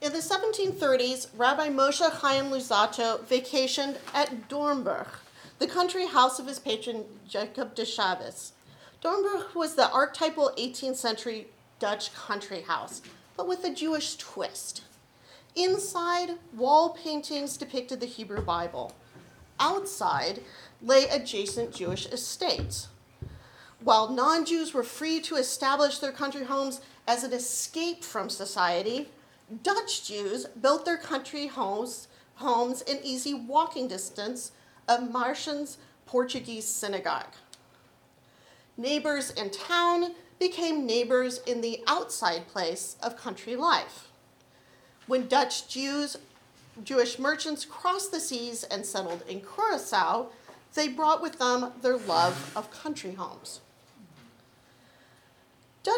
In the 1730s, Rabbi Moshe Chaim Luzzatto vacationed at Doornburg, the country house of his patron Jacob de Chaves. Doornburg was the archetypal 18th century Dutch country house, but with a Jewish twist. Inside, wall paintings depicted the Hebrew Bible. Outside lay adjacent Jewish estates. While non Jews were free to establish their country homes as an escape from society, Dutch Jews built their country homes, homes in easy walking distance of Maarssen's Portuguese synagogue. Neighbors in town became neighbors in the outside place of country life. When Dutch Jews, Jewish merchants crossed the seas and settled in Curacao, they brought with them their love of country homes.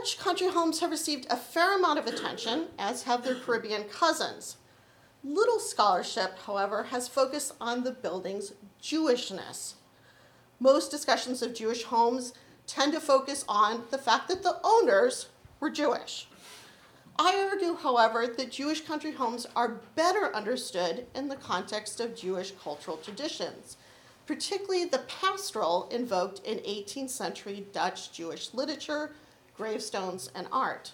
Dutch country homes have received a fair amount of attention, as have their Caribbean cousins. Little scholarship, however, has focused on the building's Jewishness. Most discussions of Jewish homes tend to focus on the fact that the owners were Jewish. I argue, however, that Jewish country homes are better understood in the context of Jewish cultural traditions, particularly the pastoral invoked in 18th century Dutch Jewish literature gravestones, and art.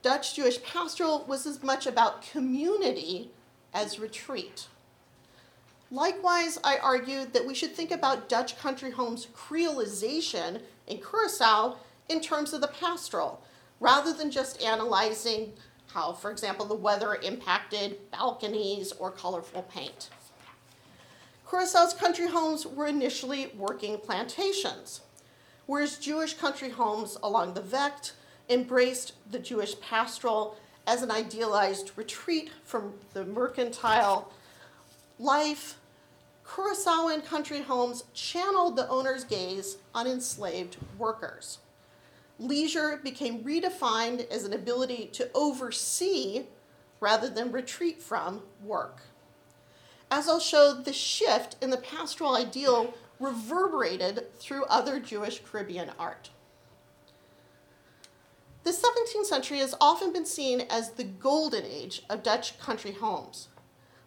Dutch Jewish pastoral was as much about community as retreat. Likewise, I argued that we should think about Dutch country homes' creolization in Curacao in terms of the pastoral, rather than just analyzing how, for example, the weather impacted balconies or colorful paint. Curaçao's country homes were initially working plantations whereas Jewish country homes along the Vecht embraced the Jewish pastoral as an idealized retreat from the mercantile life. Curaçaoan country homes channeled the owner's gaze on enslaved workers. Leisure became redefined as an ability to oversee rather than retreat from work. As I'll show, the shift in the pastoral ideal reverberated through other Jewish Caribbean art. The 17th century has often been seen as the golden age of Dutch country homes.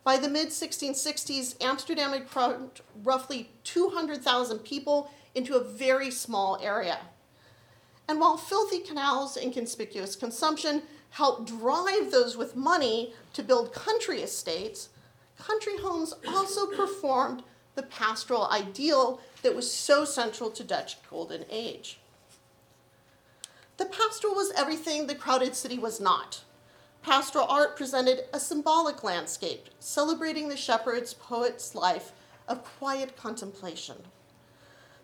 By the mid 1660s, Amsterdam had crammed roughly 200,000 people into a very small area. And while filthy canals and conspicuous consumption helped drive those with money to build country estates, country homes also performed the pastoral ideal that was so central to Dutch Golden Age. The pastoral was everything the crowded city was not. Pastoral art presented a symbolic landscape, celebrating the shepherd's poet's life of quiet contemplation.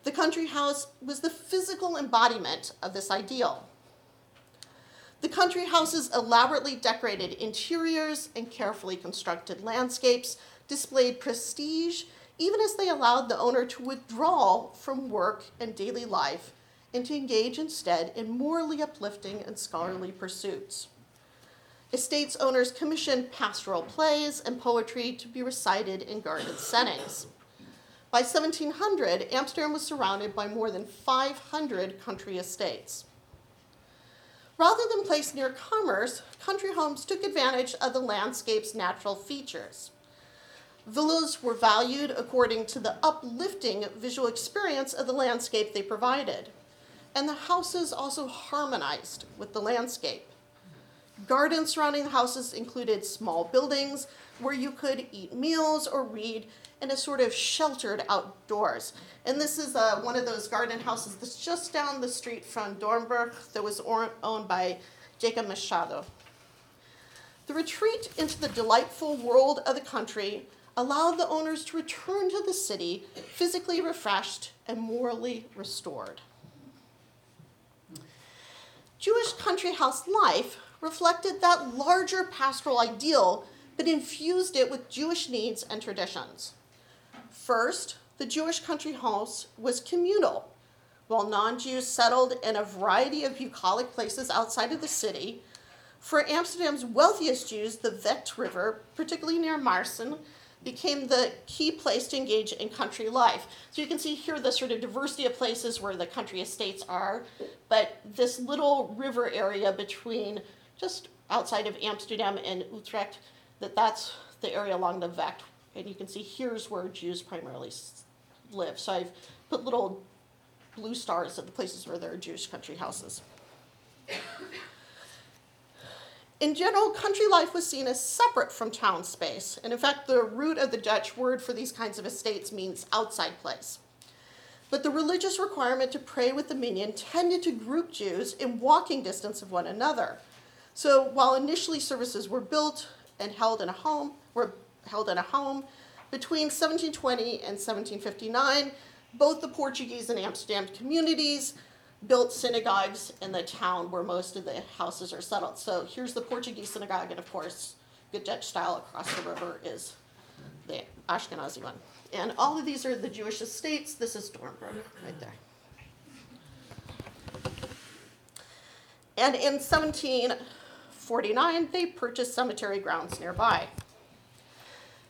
The country house was the physical embodiment of this ideal. The country house's elaborately decorated interiors and carefully constructed landscapes displayed prestige even as they allowed the owner to withdraw from work and daily life and to engage instead in morally uplifting and scholarly pursuits. Estates owners commissioned pastoral plays and poetry to be recited in garden settings. By 1700, Amsterdam was surrounded by more than 500 country estates. Rather than placed near commerce, country homes took advantage of the landscape's natural features. Villas were valued according to the uplifting visual experience of the landscape they provided. And the houses also harmonized with the landscape. Gardens surrounding the houses included small buildings where you could eat meals or read in a sort of sheltered outdoors. And this is uh, one of those garden houses that's just down the street from Doornburg that was or- owned by Jacob Machado. The retreat into the delightful world of the country allowed the owners to return to the city physically refreshed and morally restored. Jewish country house life reflected that larger pastoral ideal, but infused it with Jewish needs and traditions. First, the Jewish country house was communal. While non Jews settled in a variety of bucolic places outside of the city, for Amsterdam's wealthiest Jews, the Vecht River, particularly near Maarssen, became the key place to engage in country life. So you can see here the sort of diversity of places where the country estates are, but this little river area between just outside of Amsterdam and Utrecht, that that's the area along the Vecht. And you can see here's where Jews primarily live. So I've put little blue stars at the places where there are Jewish country houses. In general, country life was seen as separate from town space, and in fact, the root of the Dutch word for these kinds of estates means outside place. But the religious requirement to pray with the minyan tended to group Jews in walking distance of one another. So while initially services were built and held in a home, were held in a home, between 1720 and 1759, both the Portuguese and Amsterdam communities built synagogues in the town where most of the houses are settled. So here's the Portuguese synagogue, and of course, good Dutch style across the river is the Ashkenazi one. And all of these are the Jewish estates. This is Doornburg right there. And in 1749, they purchased cemetery grounds nearby.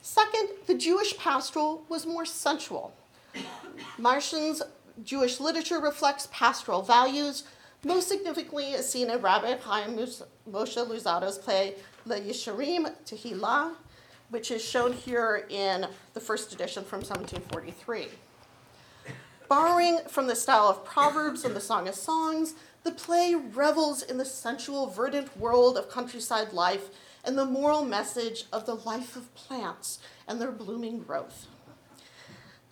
Second, the Jewish pastoral was more sensual. Maarssen's Jewish literature reflects pastoral values, most significantly as seen in Rabbi Chaim Moshe Luzzatto's play Le Yesharim Tehillah, which is shown here in the first edition from 1743. Borrowing from the style of Proverbs and the Song of Songs, the play revels in the sensual, verdant world of countryside life and the moral message of the life of plants and their blooming growth.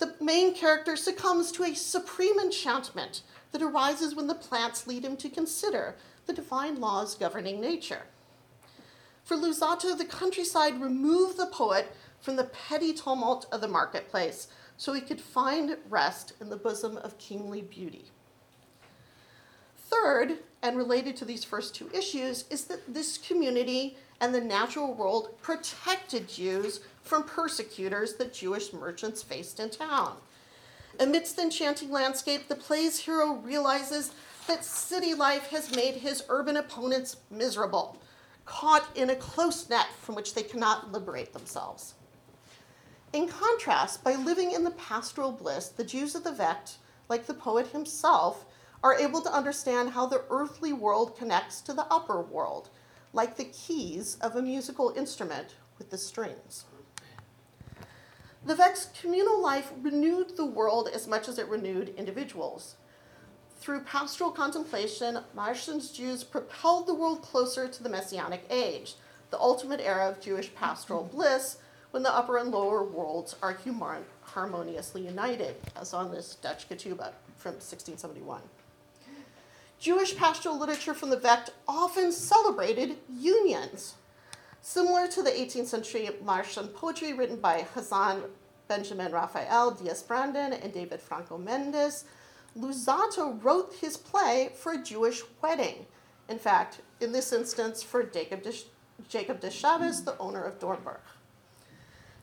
The main character succumbs to a supreme enchantment that arises when the plants lead him to consider the divine laws governing nature. For Luzzatto, the countryside removed the poet from the petty tumult of the marketplace so he could find rest in the bosom of kingly beauty. Third, and related to these first two issues, is that this community and the natural world protected Jews from persecutors that Jewish merchants faced in town. Amidst the enchanting landscape, the play's hero realizes that city life has made his urban opponents miserable, caught in a close net from which they cannot liberate themselves. In contrast, by living in the pastoral bliss, the Jews of the Vecht, like the poet himself, are able to understand how the earthly world connects to the upper world, like the keys of a musical instrument with the strings. The Vecht's communal life renewed the world as much as it renewed individuals. Through pastoral contemplation, Maarssen's Jews propelled the world closer to the Messianic age, the ultimate era of Jewish pastoral bliss, when the upper and lower worlds are harmoniously united, as on this Dutch ketubah from 1671. Jewish pastoral literature from the Vecht often celebrated unions. Similar to the 18th century Maarssen poetry written by Hassan Benjamin Raphael Diaz Brandon and David Franco Mendes, Luzzatto wrote his play for a Jewish wedding. In fact, in this instance, for Jacob de, Jacob de Chaves, the owner of Doornburg.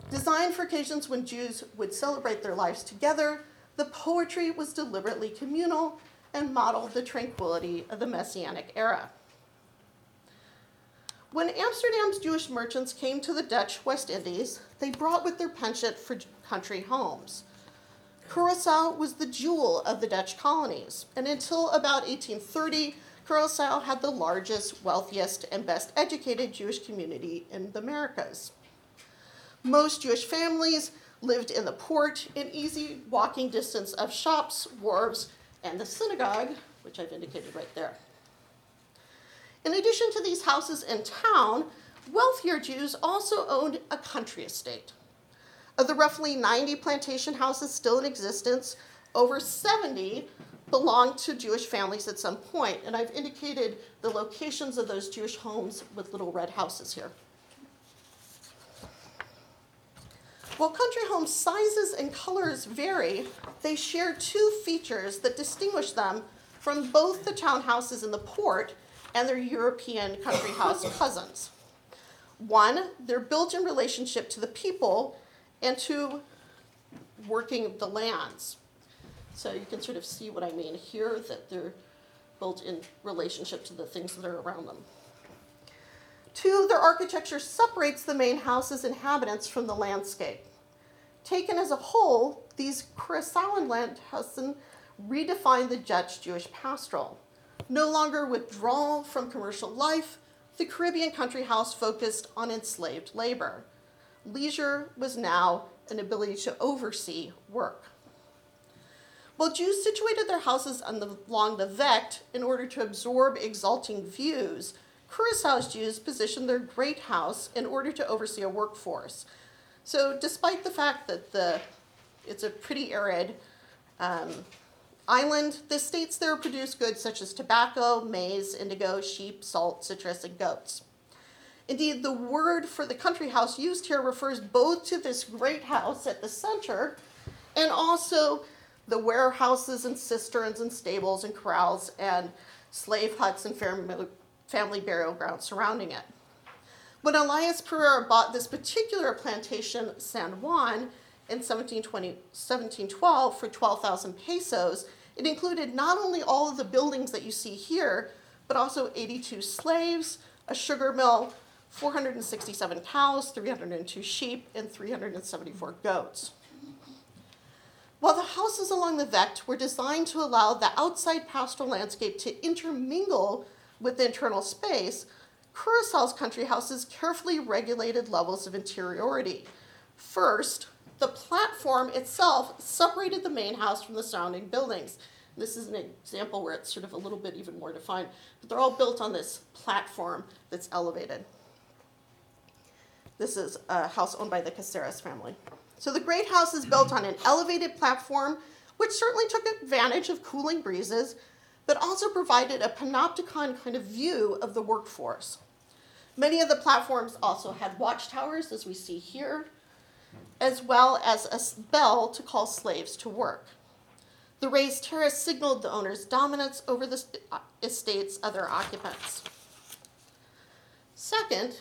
Designed for occasions when Jews would celebrate their lives together, the poetry was deliberately communal and modeled the tranquility of the Messianic era. When Amsterdam's Jewish merchants came to the Dutch West Indies, they brought with their penchant for country homes. Curacao was the jewel of the Dutch colonies, and until about 1830, Curacao had the largest, wealthiest, and best educated Jewish community in the Americas. Most Jewish families lived in the port in easy walking distance of shops, wharves, and the synagogue, which I've indicated right there. In addition to these houses in town, wealthier Jews also owned a country estate. Of the roughly 90 plantation houses still in existence, over 70 belonged to Jewish families at some point, and I've indicated the locations of those Jewish homes with little red houses here. While country home sizes and colors vary, they share two features that distinguish them from both the townhouses in the port and their European country house cousins. One, they're built in relationship to the people and to working the lands. So you can sort of see what I mean here that they're built in relationship to the things that are around them. Two, their architecture separates the main house's inhabitants from the landscape. Taken as a whole, these Curaçaoan landhouses redefine the Dutch Jewish pastoral. No longer withdrawal from commercial life, the Caribbean country house focused on enslaved labor. Leisure was now an ability to oversee work. While Jews situated their houses the, along the Vecht in order to absorb exalting views, Curaçao's Jews positioned their great house in order to oversee a workforce. So, despite the fact that the it's a pretty arid um, island, the states there produce goods such as tobacco, maize, indigo, sheep, salt, citrus, and goats. Indeed, the word for the country house used here refers both to this great house at the center and also the warehouses and cisterns and stables and corrals and slave huts and family burial grounds surrounding it. When Elias Pereira bought this particular plantation, San Juan, in 1712 for 12,000 pesos, it included not only all of the buildings that you see here, but also 82 slaves, a sugar mill, 467 cows, 302 sheep, and 374 goats. While the houses along the Vecht were designed to allow the outside pastoral landscape to intermingle with the internal space, Curaçao's country houses carefully regulated levels of interiority. First, the platform itself separated the main house from the surrounding buildings. This is an example where it's sort of a little bit even more defined, but they're all built on this platform that's elevated. This is a house owned by the Caceres family. So the great house is built on an elevated platform, which certainly took advantage of cooling breezes, but also provided a panopticon kind of view of the workforce. Many of the platforms also had watchtowers, as we see here, as well as a bell to call slaves to work. The raised terrace signaled the owner's dominance over the uh, estate's other occupants. Second,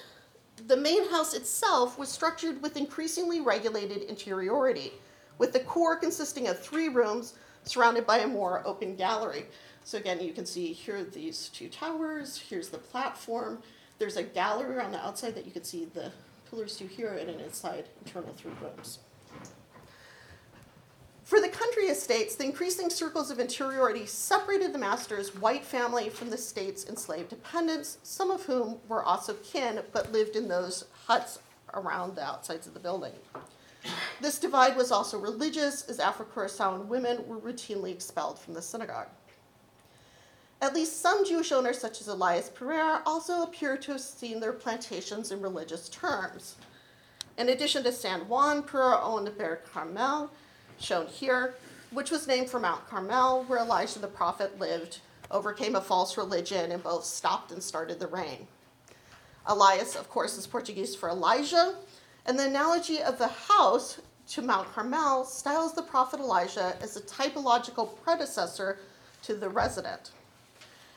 the main house itself was structured with increasingly regulated interiority, with the core consisting of three rooms surrounded by a more open gallery. So again, you can see here these two towers, here's the platform. There's a gallery on the outside that you can see the pillars to here and an inside internal three rooms. For the country estates, the increasing circles of interiority separated the master's white family from the state's enslaved dependents, some of whom were also kin but lived in those huts around the outsides of the building. This divide was also religious, as Afro Curaçaoan women were routinely expelled from the synagogue. At least some Jewish owners, such as Elias Pereira, also appear to have seen their plantations in religious terms. In addition to San Juan, Pereira owned the Berg Carmel, shown here, which was named for Mount Carmel, where Elijah the prophet lived, overcame a false religion, and both stopped and started the rain. Elias, of course, is Portuguese for Elijah, and the analogy of the house to Mount Carmel styles the prophet Elijah as a typological predecessor to the resident.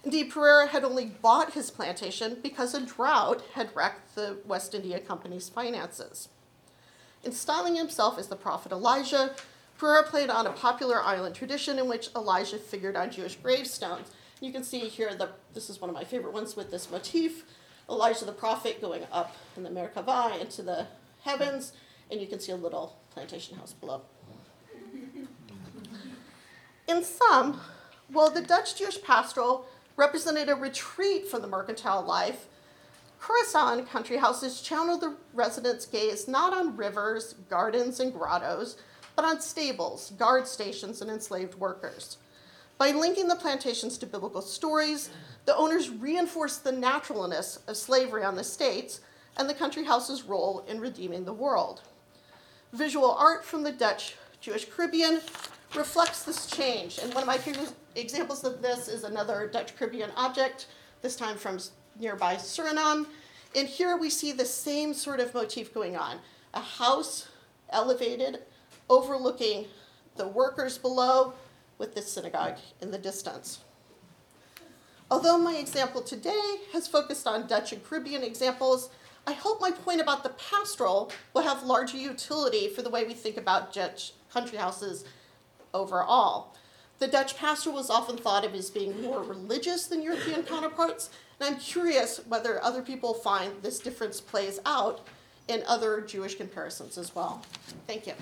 Indeed, Pereira had only bought his plantation because a drought had wrecked the West India Company's finances. In styling himself as the prophet Elijah, Pereira played on a popular island tradition in which Elijah figured on Jewish gravestones. You can see here, the, this is one of my favorite ones with this motif Elijah the prophet going up in the Merkava into the heavens, and you can see a little plantation house below. In sum, while the Dutch Jewish pastoral represented a retreat from the mercantile life. Curacao country houses channeled the residents' gaze not on rivers, gardens, and grottos, but on stables, guard stations, and enslaved workers. By linking the plantations to biblical stories, the owners reinforced the naturalness of slavery on the states and the country house's role in redeeming the world. Visual art from the Dutch Jewish Caribbean reflects this change. And one of my favorite examples of this is another Dutch Caribbean object, this time from nearby Suriname. And here we see the same sort of motif going on a house elevated, overlooking the workers below, with the synagogue in the distance. Although my example today has focused on Dutch and Caribbean examples, I hope my point about the pastoral will have larger utility for the way we think about Dutch country houses overall. The Dutch pastor was often thought of as being more religious than European counterparts, and I'm curious whether other people find this difference plays out in other Jewish comparisons as well. Thank you.